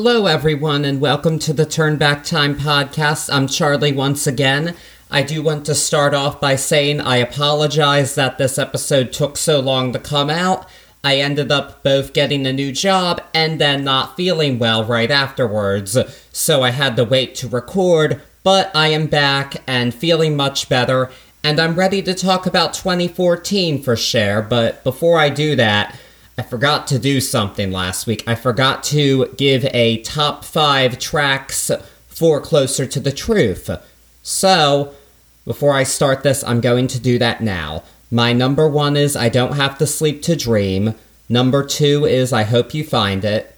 Hello, everyone, and welcome to the Turn Back Time podcast. I'm Charlie once again. I do want to start off by saying I apologize that this episode took so long to come out. I ended up both getting a new job and then not feeling well right afterwards, so I had to wait to record, but I am back and feeling much better, and I'm ready to talk about 2014 for Cher, but before I do that, I forgot to do something last week. I forgot to give a top five tracks for Closer to the Truth. So, before I start this, I'm going to do that now. My number one is I Don't Have to Sleep to Dream. Number two is I Hope You Find It.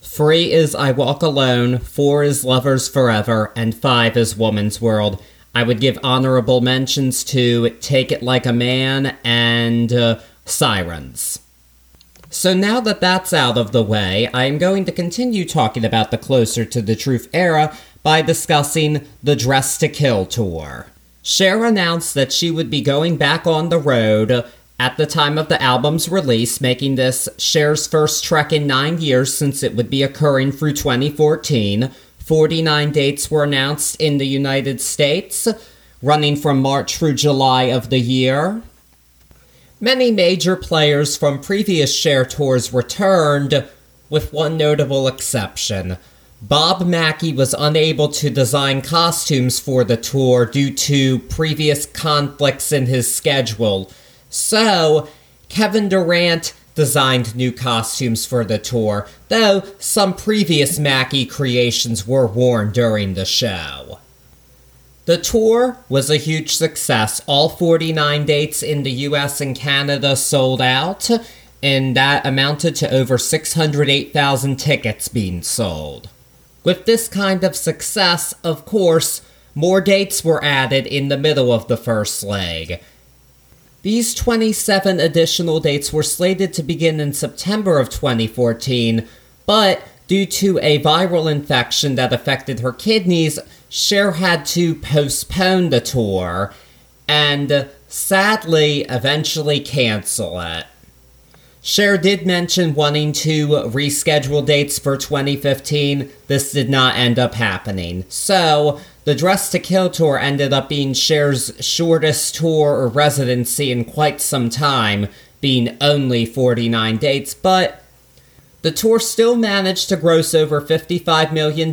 Three is I Walk Alone. Four is Lovers Forever. And five is Woman's World. I would give honorable mentions to Take It Like a Man and uh, Sirens. So now that that's out of the way, I am going to continue talking about the Closer to the Truth era by discussing the Dress to Kill tour. Cher announced that she would be going back on the road at the time of the album's release, making this Cher's first trek in nine years since it would be occurring through 2014. 49 dates were announced in the United States, running from March through July of the year. Many major players from previous Cher tours returned, with one notable exception. Bob Mackie was unable to design costumes for the tour due to previous conflicts in his schedule. So, Kevin Durant designed new costumes for the tour, though some previous Mackie creations were worn during the show. The tour was a huge success. All 49 dates in the US and Canada sold out, and that amounted to over 608,000 tickets being sold. With this kind of success, of course, more dates were added in the middle of the first leg. These 27 additional dates were slated to begin in September of 2014, but due to a viral infection that affected her kidneys, Cher had to postpone the tour and uh, sadly eventually cancel it. Cher did mention wanting to reschedule dates for 2015. This did not end up happening. So, the Dress to Kill tour ended up being Cher's shortest tour or residency in quite some time, being only 49 dates, but the tour still managed to gross over $55 million,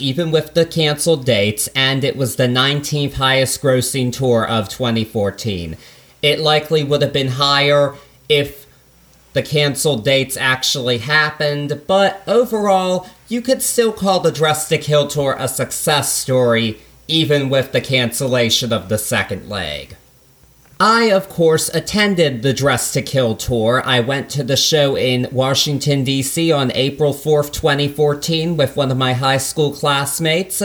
even with the canceled dates, and it was the 19th highest grossing tour of 2014. It likely would have been higher if the canceled dates actually happened, but overall, you could still call the Dress to Kill tour a success story, even with the cancellation of the second leg. I, of course, attended the Dress to Kill tour. I went to the show in Washington, D.C. on April 4th, 2014, with one of my high school classmates,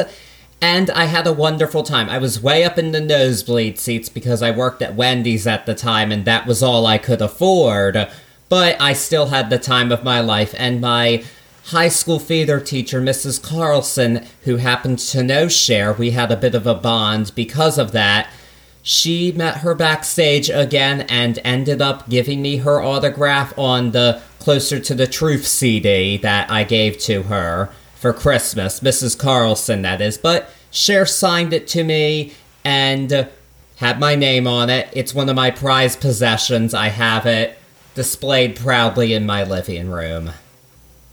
and I had a wonderful time. I was way up in the nosebleed seats because I worked at Wendy's at the time, and that was all I could afford, but I still had the time of my life, and my high school theater teacher, Mrs. Carlson, who happened to know Cher, we had a bit of a bond because of that she met her backstage again and ended up giving me her autograph on the Closer to the Truth CD that I gave to her for Christmas. Mrs. Carlson, that is. But Cher signed it to me and had my name on it. It's one of my prized possessions. I have it displayed proudly in my living room.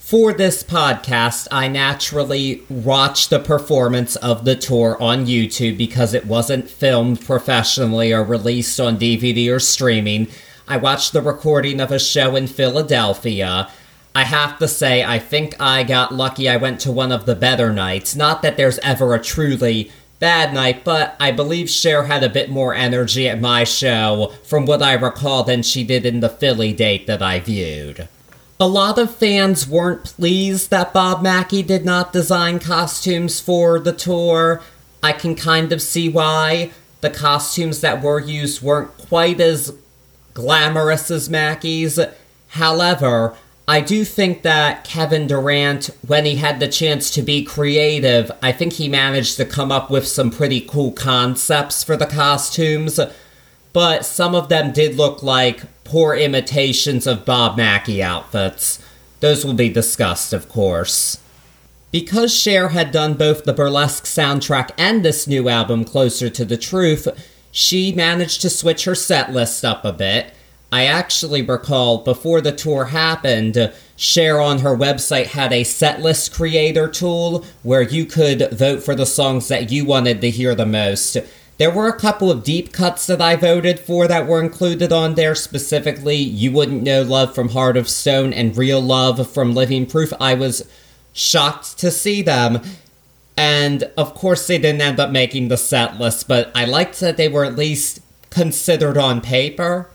For this podcast, I naturally watched the performance of the tour on YouTube because it wasn't filmed professionally or released on DVD or streaming. I watched the recording of a show in Philadelphia. I have to say, I think I got lucky I went to one of the better nights. Not that there's ever a truly bad night, but I believe Cher had a bit more energy at my show, from what I recall, than she did in the Philly date that I viewed. A lot of fans weren't pleased that Bob Mackie did not design costumes for the tour. I can kind of see why. The costumes that were used weren't quite as glamorous as Mackie's. However, I do think that Kevin Durant, when he had the chance to be creative, I think he managed to come up with some pretty cool concepts for the costumes. But some of them did look like poor imitations of Bob Mackie outfits. Those will be discussed, of course. Because Cher had done both the burlesque soundtrack and this new album, Closer to the Truth, she managed to switch her set list up a bit. I actually recall before the tour happened, Cher on her website had a setlist creator tool where you could vote for the songs that you wanted to hear the most. There were a couple of deep cuts that I voted for that were included on there, specifically You Wouldn't Know Love from Heart of Stone and Real Love from Living Proof. I was shocked to see them. And of course, they didn't end up making the set list, but I liked that they were at least considered on paper.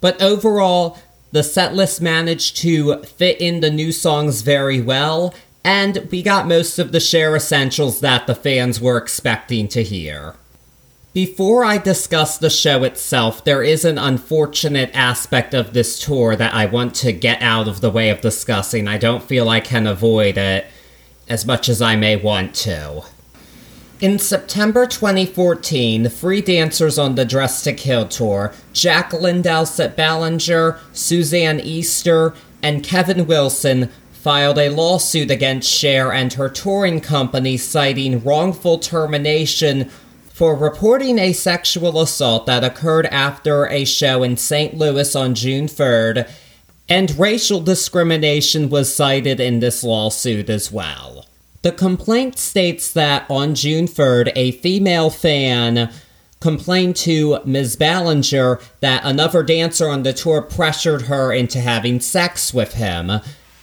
But overall, the set list managed to fit in the new songs very well, and we got most of the Cher essentials that the fans were expecting to hear. Before I discuss the show itself, there is an unfortunate aspect of this tour that I want to get out of the way of discussing. I don't feel I can avoid it as much as I may want to. In September 2014, the free dancers on the Dressed to Kill tour, Jacqueline Dowsett Ballinger, Suzanne Easter, and Kevin Wilson filed a lawsuit against Cher and her touring company citing wrongful termination for reporting a sexual assault that occurred after a show in St. Louis on June 3rd, and racial discrimination was cited in this lawsuit as well. The complaint states that on June 3rd, a female fan complained to Ms. Ballinger that another dancer on the tour pressured her into having sex with him.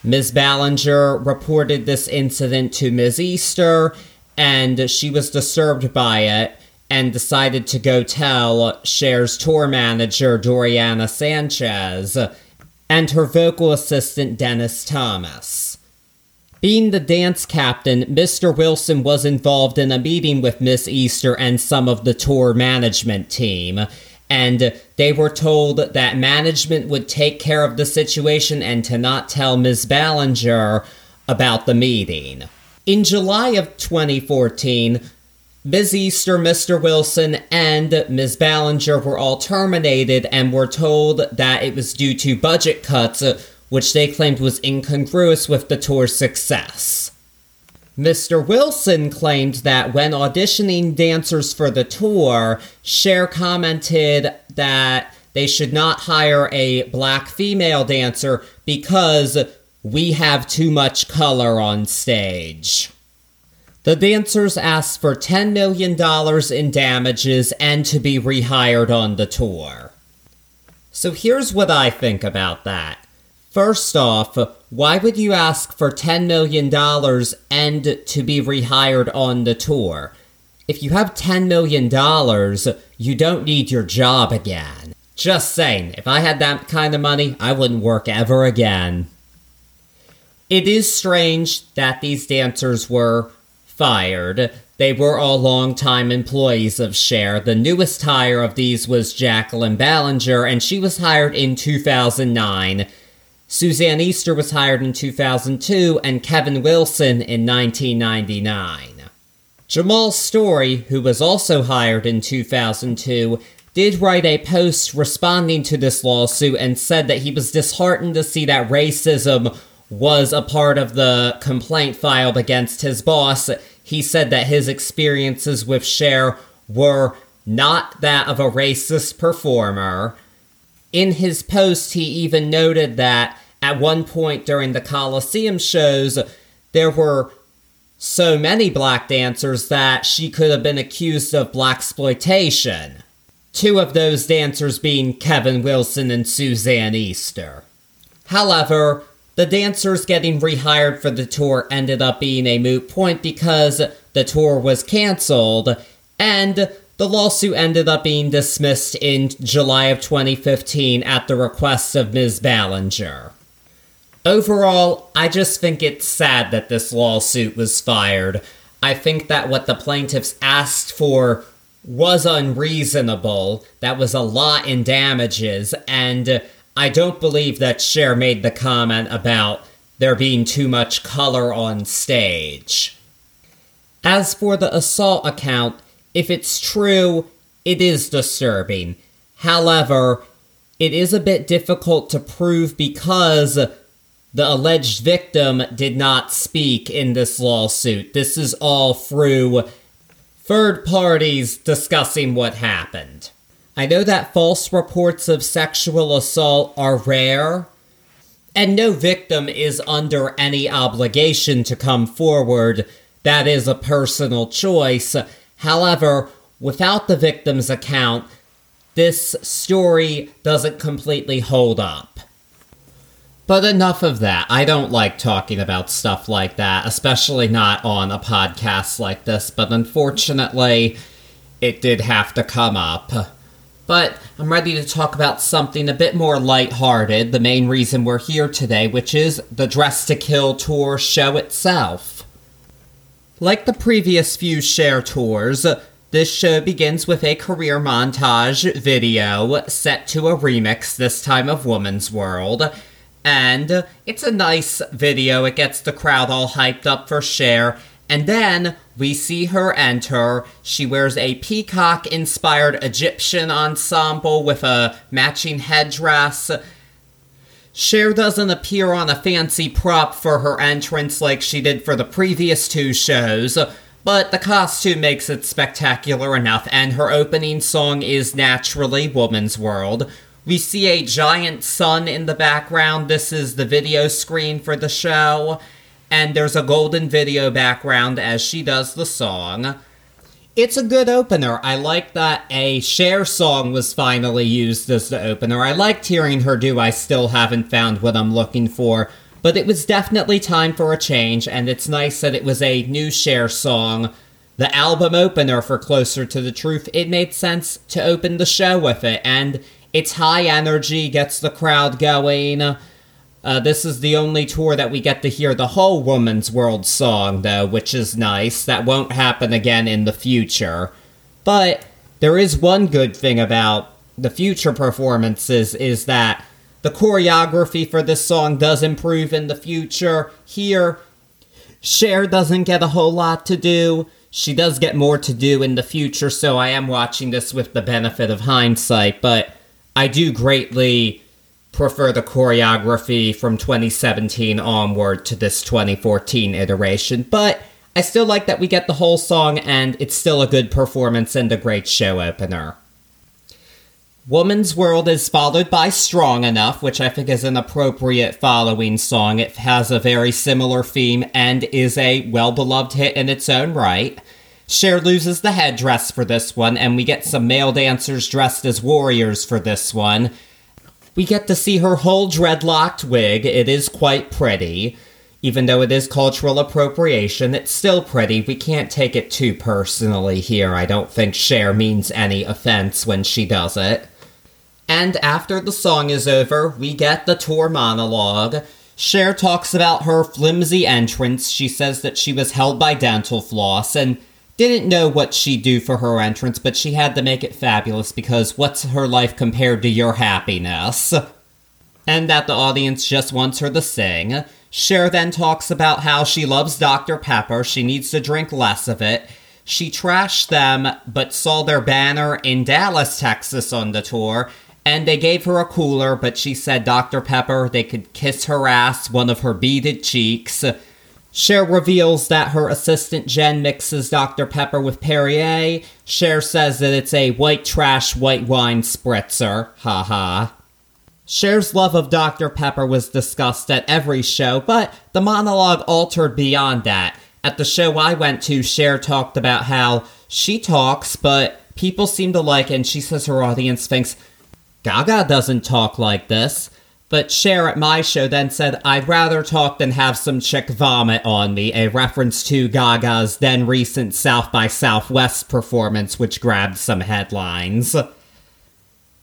Ms. Ballinger reported this incident to Ms. Easter, and she was disturbed by it and decided to go tell Cher's tour manager, Doriana Sanchez, and her vocal assistant, Dennis Thomas. Being the dance captain, Mr. Wilson was involved in a meeting with Miss Easter and some of the tour management team, and they were told that management would take care of the situation and to not tell Ms. Ballinger about the meeting. In July of 2014, Ms. Easter, Mr. Wilson, and Ms. Ballinger were all terminated and were told that it was due to budget cuts, which they claimed was incongruous with the tour's success. Mr. Wilson claimed that when auditioning dancers for the tour, Cher commented that they should not hire a black female dancer because we have too much color on stage. The dancers asked for $10 million in damages and to be rehired on the tour. So here's what I think about that. First off, why would you ask for $10 million and to be rehired on the tour? If you have $10 million, you don't need your job again. Just saying, if I had that kind of money, I wouldn't work ever again. It is strange that these dancers were fired. They were all longtime employees of Cher. The newest hire of these was Jacqueline Ballinger, and she was hired in 2009. Suzanne Easter was hired in 2002, and Kevin Wilson in 1999. Jamal Story, who was also hired in 2002, did write a post responding to this lawsuit and said that he was disheartened to see that racism was a part of the complaint filed against his boss. He said that his experiences with Cher were not that of a racist performer. In his post, he even noted that at one point during the Coliseum shows, there were so many black dancers that she could have been accused of black exploitation. Two of those dancers being Kevin Wilson and Suzanne Easter. However, the dancers getting rehired for the tour ended up being a moot point because the tour was cancelled, and the lawsuit ended up being dismissed in July of 2015 at the request of Ms. Ballinger. Overall, I just think it's sad that this lawsuit was fired. I think that what the plaintiffs asked for was unreasonable. That was a lot in damages, and I don't believe that Cher made the comment about there being too much color on stage. As for the assault account, if it's true, it is disturbing. However, it is a bit difficult to prove because the alleged victim did not speak in this lawsuit. This is all through third parties discussing what happened. I know that false reports of sexual assault are rare, and no victim is under any obligation to come forward. That is a personal choice. However, without the victim's account, this story doesn't completely hold up. But enough of that. I don't like talking about stuff like that, especially not on a podcast like this, but unfortunately, it did have to come up. But I'm ready to talk about something a bit more lighthearted, the main reason we're here today, which is the Dress to Kill tour show itself. Like the previous few Cher tours, this show begins with a career montage video set to a remix, this time of Woman's World and it's a nice video. It gets the crowd all hyped up for Cher. And then we see her enter. She wears a peacock inspired Egyptian ensemble with a matching headdress. Cher doesn't appear on a fancy prop for her entrance like she did for the previous two shows, but the costume makes it spectacular enough, and her opening song is naturally Woman's World, we see a giant sun in the background. This is the video screen for the show. And there's a golden video background as she does the song. It's a good opener. I like that a Cher song was finally used as the opener. I liked hearing her do I Still Haven't Found What I'm Looking For, but it was definitely time for a change, and it's nice that it was a new Cher song. The album opener for Closer to the Truth, it made sense to open the show with it, and it's high energy, gets the crowd going. Uh, this is the only tour that we get to hear the whole Woman's World song, though, which is nice. That won't happen again in the future. But there is one good thing about the future performances is that the choreography for this song does improve in the future. Here, Cher doesn't get a whole lot to do. She does get more to do in the future, so I am watching this with the benefit of hindsight, but I do greatly prefer the choreography from 2017 onward to this 2014 iteration, but I still like that we get the whole song and it's still a good performance and a great show opener. Woman's World is followed by Strong Enough, which I think is an appropriate following song. It has a very similar theme and is a well beloved hit in its own right. Cher loses the headdress for this one, and we get some male dancers dressed as warriors for this one. We get to see her whole dreadlocked wig. It is quite pretty. Even though it is cultural appropriation, it's still pretty. We can't take it too personally here. I don't think Cher means any offense when she does it. And after the song is over, we get the tour monologue. Cher talks about her flimsy entrance. She says that she was held by dental floss, and didn't know what she'd do for her entrance, but she had to make it fabulous because what's her life compared to your happiness? And that the audience just wants her to sing. Cher then talks about how she loves Dr. Pepper, she needs to drink less of it. She trashed them, but saw their banner in Dallas, Texas on the tour, and they gave her a cooler, but she said Dr. Pepper, they could kiss her ass, one of her beaded cheeks. Cher reveals that her assistant Jen mixes Dr. Pepper with Perrier. Cher says that it's a white trash white wine spritzer. Ha ha. Cher's love of Dr. Pepper was discussed at every show, but the monologue altered beyond that. At the show I went to, Cher talked about how she talks, but people seem to like it, and she says her audience thinks Gaga doesn't talk like this. But Cher at my show then said, I'd rather talk than have some chick vomit on me, a reference to Gaga's then recent South by Southwest performance, which grabbed some headlines.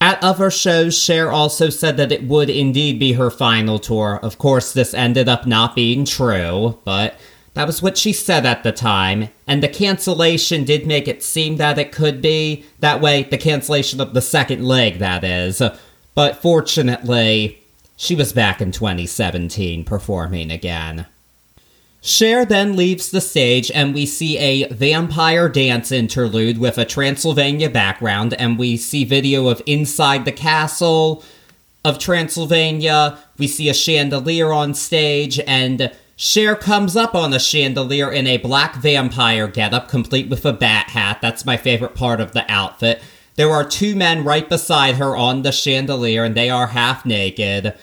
At other shows, Cher also said that it would indeed be her final tour. Of course, this ended up not being true, but that was what she said at the time, and the cancellation did make it seem that it could be. That way, the cancellation of the second leg, that is. But fortunately, she was back in 2017 performing again. Cher then leaves the stage, and we see a vampire dance interlude with a Transylvania background, and we see video of inside the castle. of Transylvania. We see a chandelier on stage, and Cher comes up on a chandelier in a black vampire getup, complete with a bat hat. That's my favorite part of the outfit. There are two men right beside her on the chandelier, and they are half naked.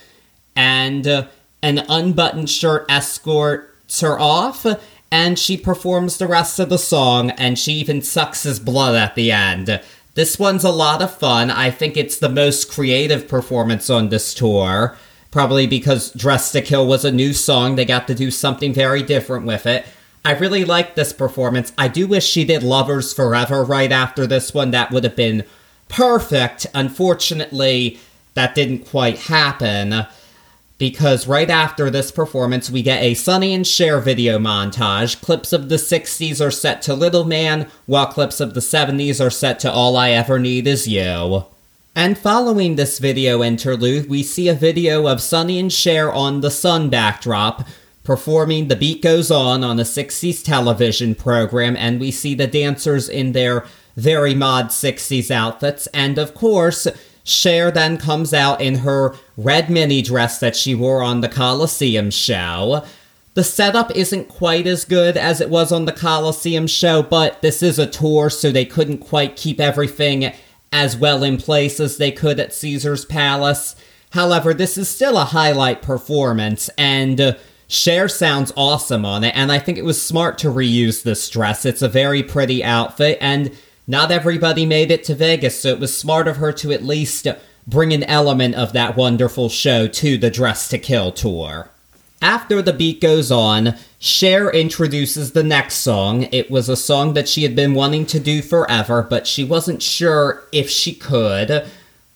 And uh, an unbuttoned shirt escorts her off, and she performs the rest of the song, and she even sucks his blood at the end. This one's a lot of fun. I think it's the most creative performance on this tour. Probably because Dress to Kill was a new song, they got to do something very different with it. I really like this performance. I do wish she did Lovers Forever right after this one. That would have been perfect. Unfortunately, that didn't quite happen because right after this performance, we get a Sonny and Cher video montage. Clips of the 60s are set to Little Man, while clips of the 70s are set to All I Ever Need Is You. And following this video interlude, we see a video of Sonny and Cher on the sun backdrop, performing The Beat Goes On on a 60s television program, and we see the dancers in their very mod 60s outfits, and of course, Cher then comes out in her red mini dress that she wore on the Coliseum show. The setup isn't quite as good as it was on the Coliseum show, but this is a tour, so they couldn't quite keep everything as well in place as they could at Caesar's Palace. However, this is still a highlight performance, and uh, Cher sounds awesome on it, and I think it was smart to reuse this dress. It's a very pretty outfit, and not everybody made it to Vegas, so it was smart of her to at least bring an element of that wonderful show to the Dress to Kill tour. After the beat goes on, Cher introduces the next song. It was a song that she had been wanting to do forever, but she wasn't sure if she could.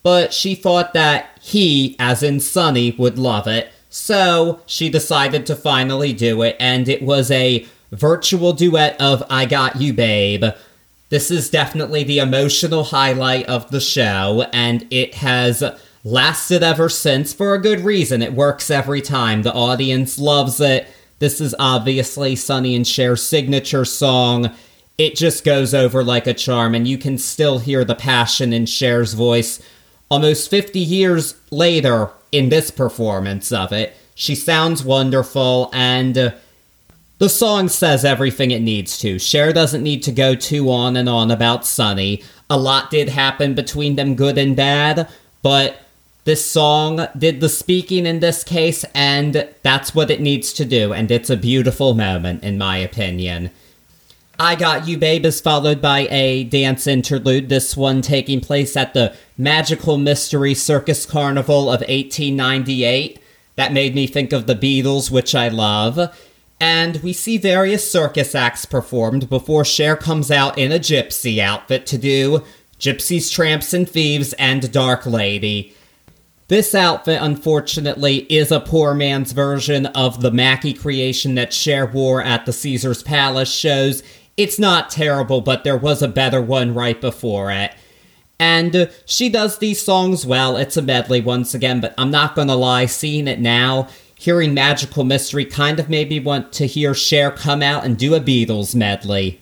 But she thought that he, as in Sonny, would love it. So she decided to finally do it, and it was a virtual duet of I Got You Babe. This is definitely the emotional highlight of the show, and it has lasted ever since for a good reason. It works every time. The audience loves it. This is obviously Sonny and Cher's signature song. It just goes over like a charm, and you can still hear the passion in Cher's voice almost 50 years later in this performance of it. She sounds wonderful, and the song says everything it needs to. Cher doesn't need to go too on and on about Sonny. A lot did happen between them, good and bad, but this song did the speaking in this case, and that's what it needs to do, and it's a beautiful moment, in my opinion. I Got You Babe is followed by a dance interlude, this one taking place at the Magical Mystery Circus Carnival of 1898. That made me think of the Beatles, which I love and we see various circus acts performed before Cher comes out in a gypsy outfit to do Gypsies, Tramps, and Thieves and Dark Lady. This outfit, unfortunately, is a poor man's version of the Mackie creation that Cher wore at the Caesar's Palace shows. It's not terrible, but there was a better one right before it. And she does these songs well. It's a medley once again, but I'm not gonna lie, seeing it now, hearing Magical Mystery kind of made me want to hear Cher come out and do a Beatles medley.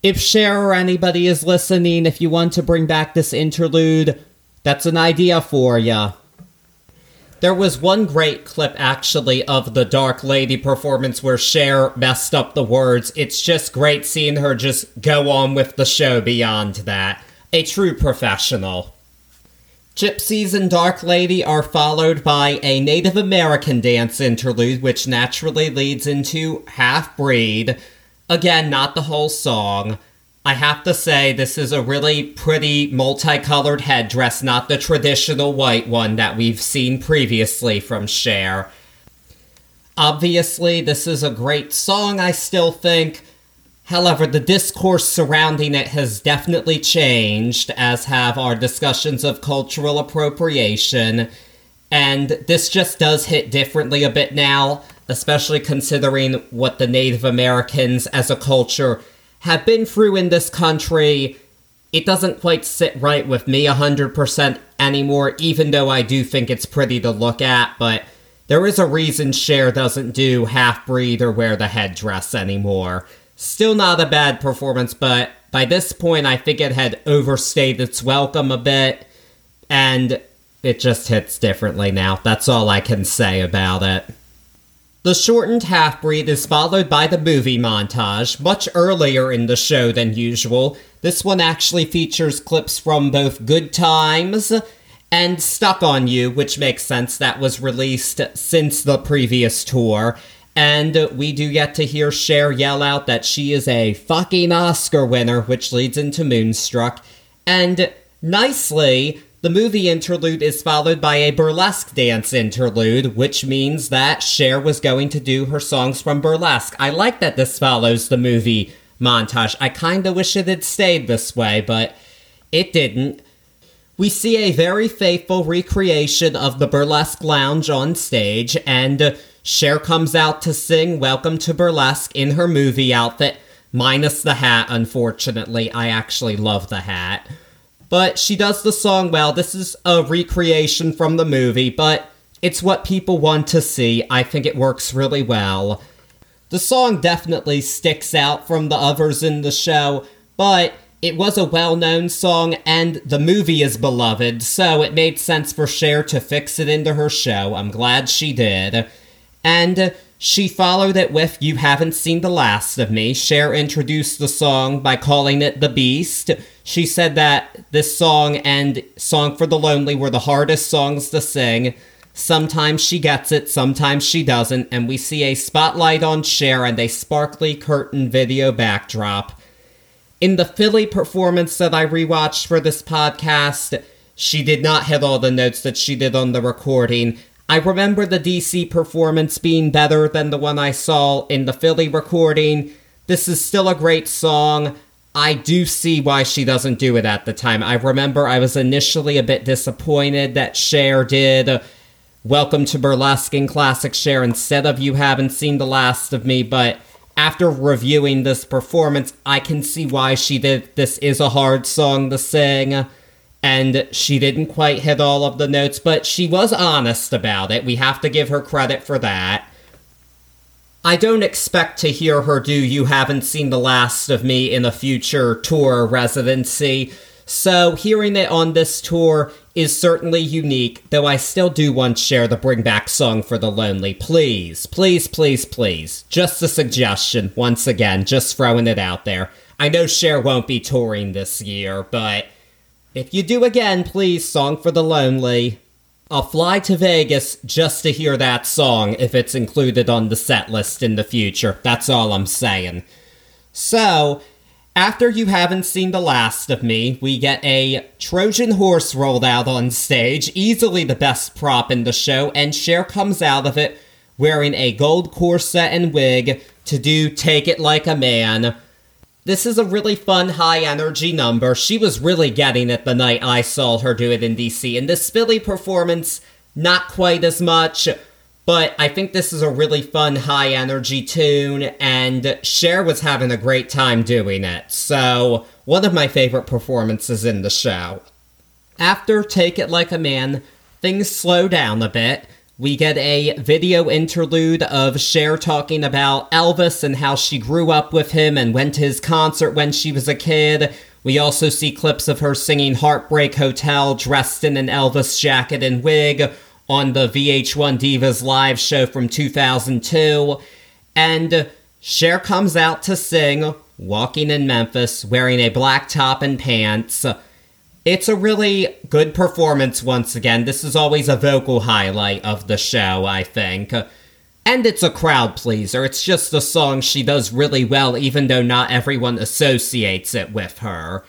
If Cher or anybody is listening, if you want to bring back this interlude, that's an idea for ya. There was one great clip actually of the Dark Lady performance where Cher messed up the words. It's just great seeing her just go on with the show beyond that. A true professional. Gypsies and Dark Lady are followed by a Native American dance interlude, which naturally leads into Half Breed. Again, not the whole song. I have to say, this is a really pretty multicolored headdress, not the traditional white one that we've seen previously from Cher. Obviously, this is a great song, I still think, However, the discourse surrounding it has definitely changed, as have our discussions of cultural appropriation. And this just does hit differently a bit now, especially considering what the Native Americans as a culture have been through in this country. It doesn't quite sit right with me 100% anymore, even though I do think it's pretty to look at, but there is a reason Cher doesn't do half breed or wear the headdress anymore. Still not a bad performance, but by this point, I think it had overstayed its welcome a bit. And it just hits differently now. That's all I can say about it. The shortened half breed is followed by the movie montage, much earlier in the show than usual. This one actually features clips from both Good Times and Stuck on You, which makes sense. That was released since the previous tour. And we do get to hear Cher yell out that she is a fucking Oscar winner, which leads into Moonstruck. And nicely, the movie interlude is followed by a burlesque dance interlude, which means that Cher was going to do her songs from burlesque. I like that this follows the movie montage. I kinda wish it had stayed this way, but it didn't. We see a very faithful recreation of the burlesque lounge on stage, and Cher comes out to sing Welcome to Burlesque in her movie outfit, minus the hat, unfortunately. I actually love the hat. But she does the song well. This is a recreation from the movie, but it's what people want to see. I think it works really well. The song definitely sticks out from the others in the show, but it was a well known song and the movie is beloved, so it made sense for Cher to fix it into her show. I'm glad she did. And she followed it with You Haven't Seen the Last of Me. Cher introduced the song by calling it The Beast. She said that this song and Song for the Lonely were the hardest songs to sing. Sometimes she gets it, sometimes she doesn't, and we see a spotlight on Cher and a sparkly curtain video backdrop. In the Philly performance that I rewatched for this podcast, she did not hit all the notes that she did on the recording, I remember the DC performance being better than the one I saw in the Philly recording. This is still a great song. I do see why she doesn't do it at the time. I remember I was initially a bit disappointed that Cher did Welcome to Burlesque in Classic Cher instead of You Haven't Seen the Last of Me, but after reviewing this performance, I can see why she did. This is a hard song to sing and she didn't quite hit all of the notes, but she was honest about it. We have to give her credit for that. I don't expect to hear her do You Haven't Seen the Last of Me in a future tour residency, so hearing it on this tour is certainly unique, though I still do want Cher the Bring Back song for the Lonely. Please, please, please, please. Just a suggestion, once again, just throwing it out there. I know Cher won't be touring this year, but if you do again, please, Song for the Lonely. I'll fly to Vegas just to hear that song if it's included on the set list in the future. That's all I'm saying. So, after you haven't seen the last of me, we get a Trojan horse rolled out on stage, easily the best prop in the show, and Cher comes out of it wearing a gold corset and wig to do Take It Like a Man, this is a really fun, high energy number. She was really getting it the night I saw her do it in DC. In this Philly performance, not quite as much, but I think this is a really fun, high energy tune, and Cher was having a great time doing it. So, one of my favorite performances in the show. After Take It Like a Man, things slow down a bit we get a video interlude of Cher talking about Elvis and how she grew up with him and went to his concert when she was a kid. We also see clips of her singing Heartbreak Hotel dressed in an Elvis jacket and wig on the VH1 Divas live show from 2002. And Cher comes out to sing Walking in Memphis wearing a black top and pants. It's a really good performance once again. This is always a vocal highlight of the show, I think. And it's a crowd pleaser. It's just a song she does really well, even though not everyone associates it with her.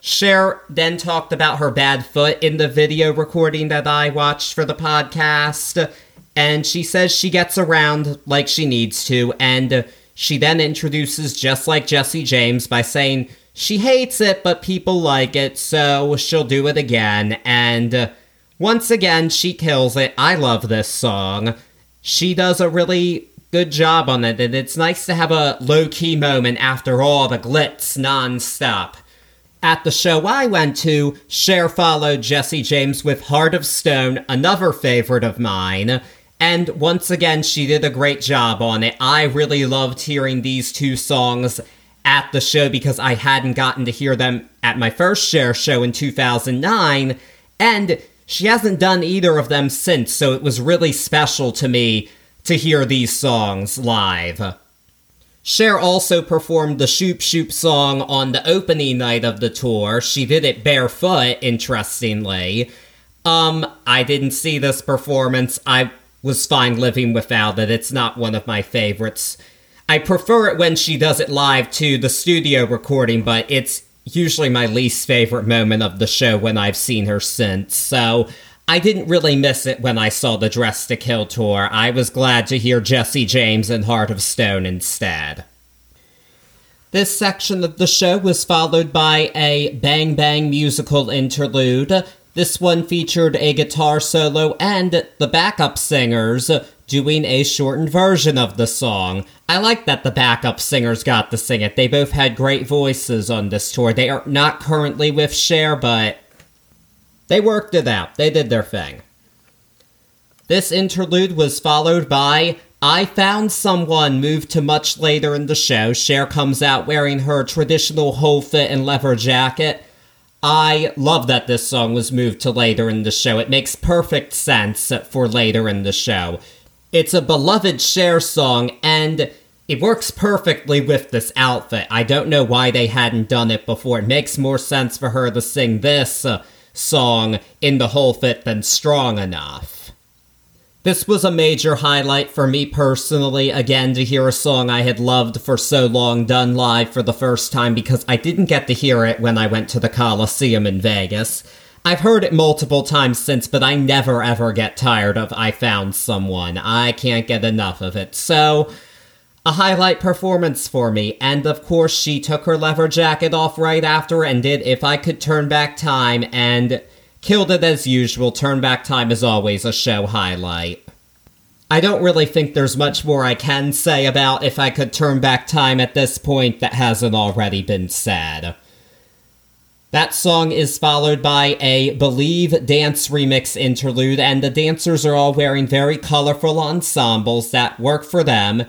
Cher then talked about her bad foot in the video recording that I watched for the podcast, and she says she gets around like she needs to, and she then introduces Just Like Jesse James by saying she hates it, but people like it, so she'll do it again. And uh, once again, she kills it. I love this song. She does a really good job on it, and it's nice to have a low key moment after all the glitz non-stop. At the show I went to, Cher followed Jesse James with Heart of Stone, another favorite of mine. And once again, she did a great job on it. I really loved hearing these two songs at the show because I hadn't gotten to hear them at my first Cher show in 2009. And she hasn't done either of them since, so it was really special to me to hear these songs live. Cher also performed the Shoop Shoop song on the opening night of the tour. She did it barefoot, interestingly. Um, I didn't see this performance. I was fine living without it. It's not one of my favorites. I prefer it when she does it live to the studio recording, but it's usually my least favorite moment of the show when I've seen her since. So I didn't really miss it when I saw the Dress to Kill tour. I was glad to hear Jesse James and Heart of Stone instead. This section of the show was followed by a Bang Bang musical interlude. This one featured a guitar solo and the backup singers doing a shortened version of the song. I like that the backup singers got to sing it. They both had great voices on this tour. They are not currently with Cher, but they worked it out. They did their thing. This interlude was followed by I Found Someone moved to much later in the show. Cher comes out wearing her traditional whole fit and leather jacket. I love that this song was moved to later in the show. It makes perfect sense for later in the show. It's a beloved Cher song, and it works perfectly with this outfit. I don't know why they hadn't done it before. It makes more sense for her to sing this uh, song in the whole fit than strong enough. This was a major highlight for me personally, again, to hear a song I had loved for so long done live for the first time because I didn't get to hear it when I went to the Coliseum in Vegas. I've heard it multiple times since, but I never ever get tired of I Found Someone. I can't get enough of it. So, a highlight performance for me. And of course, she took her leather jacket off right after and did If I Could Turn Back Time and killed it as usual. Turn Back Time is always a show highlight. I don't really think there's much more I can say about If I Could Turn Back Time at this point that hasn't already been said. That song is followed by a Believe dance remix interlude, and the dancers are all wearing very colorful ensembles that work for them.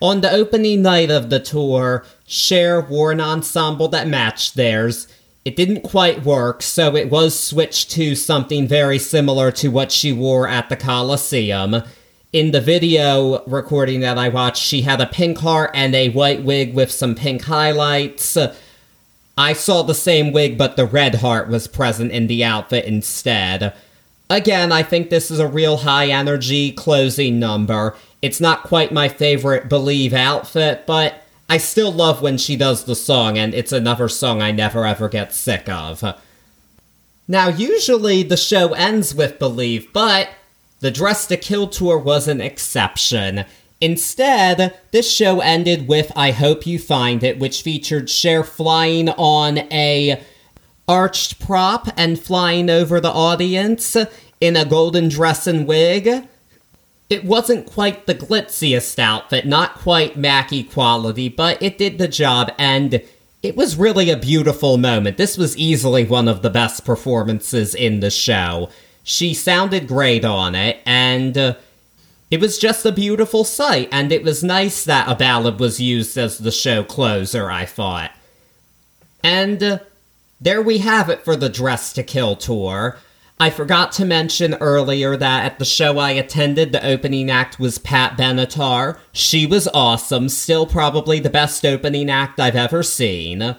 On the opening night of the tour, Cher wore an ensemble that matched theirs. It didn't quite work, so it was switched to something very similar to what she wore at the Coliseum. In the video recording that I watched, she had a pink heart and a white wig with some pink highlights. I saw the same wig, but the red heart was present in the outfit instead. Again, I think this is a real high energy closing number. It's not quite my favorite Believe outfit, but I still love when she does the song, and it's another song I never ever get sick of. Now, usually the show ends with Believe, but the Dress to Kill tour was an exception. Instead, this show ended with I Hope You Find It, which featured Cher flying on a arched prop and flying over the audience in a golden dress and wig. It wasn't quite the glitziest outfit, not quite Mackie quality, but it did the job and it was really a beautiful moment. This was easily one of the best performances in the show. She sounded great on it and uh, it was just a beautiful sight, and it was nice that a ballad was used as the show closer, I thought. And uh, there we have it for the Dress to Kill tour. I forgot to mention earlier that at the show I attended, the opening act was Pat Benatar. She was awesome, still probably the best opening act I've ever seen.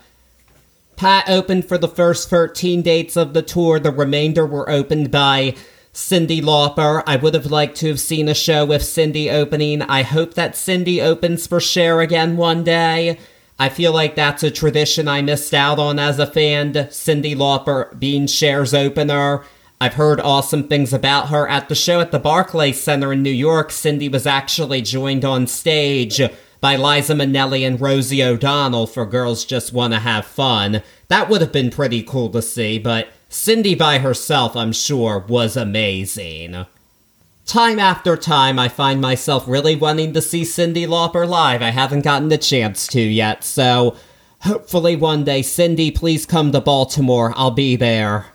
Pat opened for the first 13 dates of the tour, the remainder were opened by Cyndi Lauper. I would have liked to have seen a show with Cyndi opening. I hope that Cyndi opens for Cher again one day. I feel like that's a tradition I missed out on as a fan. Cyndi Lauper being Cher's opener. I've heard awesome things about her. At the show at the Barclays Center in New York, Cyndi was actually joined on stage by Liza Minnelli and Rosie O'Donnell for Girls Just Wanna Have Fun. That would have been pretty cool to see, but Cyndi by herself, I'm sure, was amazing. Time after time, I find myself really wanting to see Cyndi Lauper live. I haven't gotten the chance to yet, so hopefully one day, Cyndi, please come to Baltimore. I'll be there.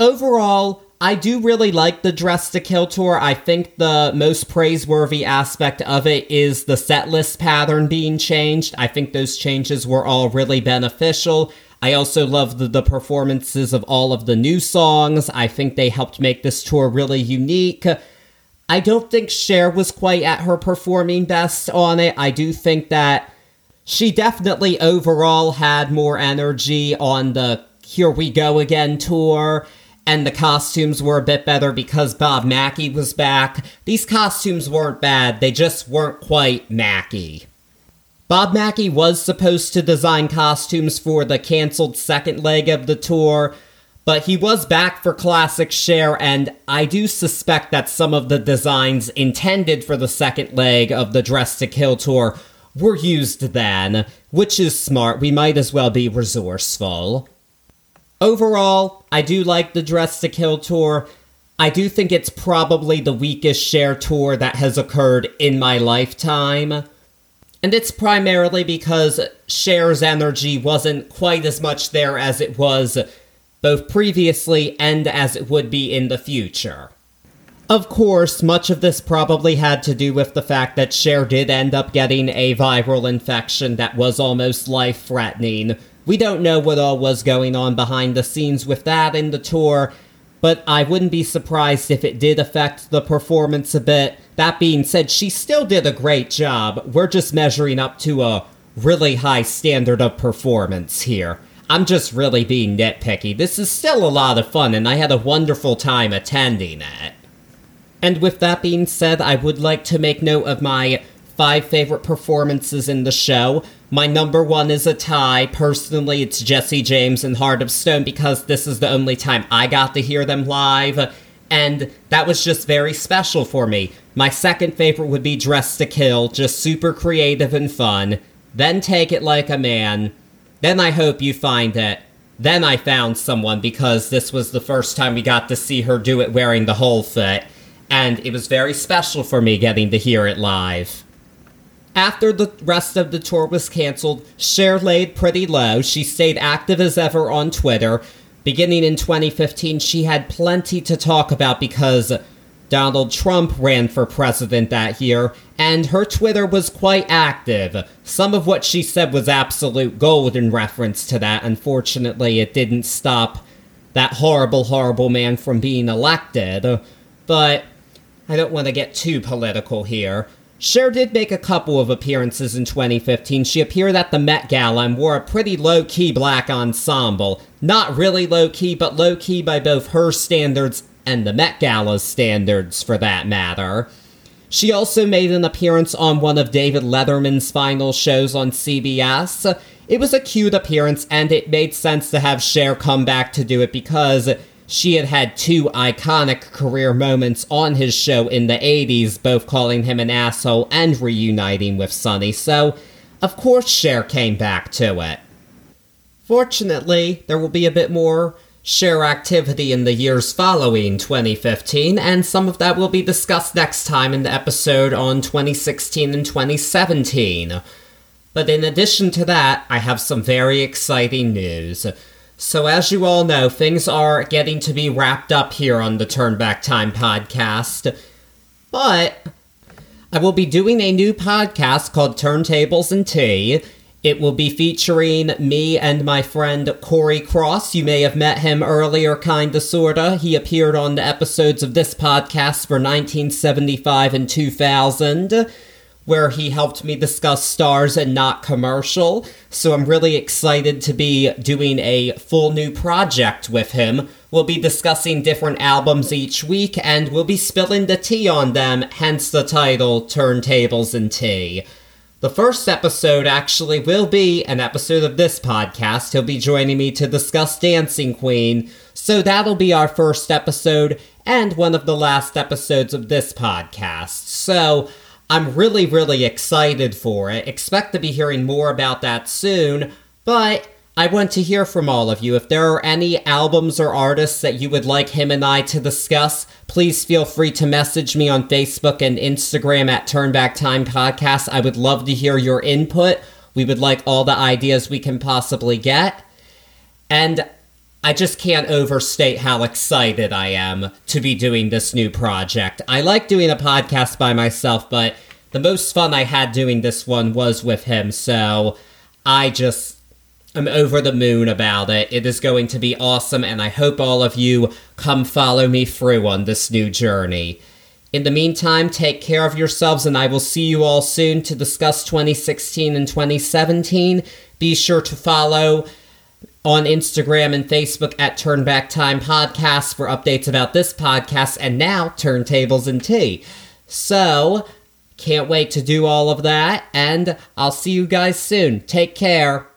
Overall, I do really like the Dressed to Kill tour. I think the most praiseworthy aspect of it is the setlist pattern being changed. I think those changes were all really beneficial. I also love the, the performances of all of the new songs. I think they helped make this tour really unique. I don't think Cher was quite at her performing best on it. I do think that she definitely overall had more energy on the Here We Go Again tour and the costumes were a bit better because Bob Mackie was back. These costumes weren't bad, they just weren't quite Mackie. Bob Mackie was supposed to design costumes for the cancelled second leg of the tour, but he was back for Classic Cher, and I do suspect that some of the designs intended for the second leg of the Dressed to Kill tour were used then, which is smart. We might as well be resourceful. Overall, I do like the Dressed to Kill tour. I do think it's probably the weakest Cher tour that has occurred in my lifetime. And it's primarily because Cher's energy wasn't quite as much there as it was both previously and as it would be in the future. Of course, much of this probably had to do with the fact that Cher did end up getting a viral infection that was almost life threatening. We don't know what all was going on behind the scenes with that in the tour, but I wouldn't be surprised if it did affect the performance a bit. That being said, she still did a great job. We're just measuring up to a really high standard of performance here. I'm just really being nitpicky. This is still a lot of fun, and I had a wonderful time attending it. And with that being said, I would like to make note of my five favorite performances in the show. My number one is a tie. Personally, it's Jesse James and Heart of Stone because this is the only time I got to hear them live, and that was just very special for me. My second favorite would be Dressed to Kill, just super creative and fun. Then Take It Like a Man. Then I Hope You Find It. Then I Found Someone because this was the first time we got to see her do it wearing the whole fit, and it was very special for me getting to hear it live. After the rest of the tour was canceled, Cher laid pretty low. She stayed active as ever on Twitter. Beginning in 2015, she had plenty to talk about because Donald Trump ran for president that year, and her Twitter was quite active. Some of what she said was absolute gold in reference to that. Unfortunately, it didn't stop that horrible, horrible man from being elected. But I don't want to get too political here. Cher did make a couple of appearances in 2015. She appeared at the Met Gala and wore a pretty low key black ensemble. Not really low key, but low key by both her standards and the Met Gala's standards, for that matter. She also made an appearance on one of David Letterman's final shows on CBS. It was a cute appearance, and it made sense to have Cher come back to do it because she had had two iconic career moments on his show in the 80s, both calling him an asshole and reuniting with Sonny, so of course Cher came back to it. Fortunately, there will be a bit more Cher activity in the years following 2015, and some of that will be discussed next time in the episode on 2016 and 2017. But in addition to that, I have some very exciting news. So, as you all know, things are getting to be wrapped up here on the Turn Back Time podcast. But I will be doing a new podcast called Turntables and Tea. It will be featuring me and my friend Corey Cross. You may have met him earlier, kinda sorta. He appeared on the episodes of this podcast for 1975 and 2000 where he helped me discuss stars and not commercial. So I'm really excited to be doing a full new project with him. We'll be discussing different albums each week and we'll be spilling the tea on them, hence the title Turntables and Tea. The first episode actually will be an episode of this podcast. He'll be joining me to discuss Dancing Queen. So that'll be our first episode and one of the last episodes of this podcast. So I'm really, really excited for it. Expect to be hearing more about that soon, but I want to hear from all of you. If there are any albums or artists that you would like him and I to discuss, please feel free to message me on Facebook and Instagram at Turnback Time Podcast. I would love to hear your input. We would like all the ideas we can possibly get. And I just can't overstate how excited I am to be doing this new project. I like doing a podcast by myself, but the most fun I had doing this one was with him, so I just I'm over the moon about it. It is going to be awesome, and I hope all of you come follow me through on this new journey. In the meantime, take care of yourselves, and I will see you all soon to discuss 2016 and 2017. Be sure to follow on Instagram and Facebook at Turn Back Time Podcast for updates about this podcast and now Turntables and Tea. So, can't wait to do all of that, and I'll see you guys soon. Take care.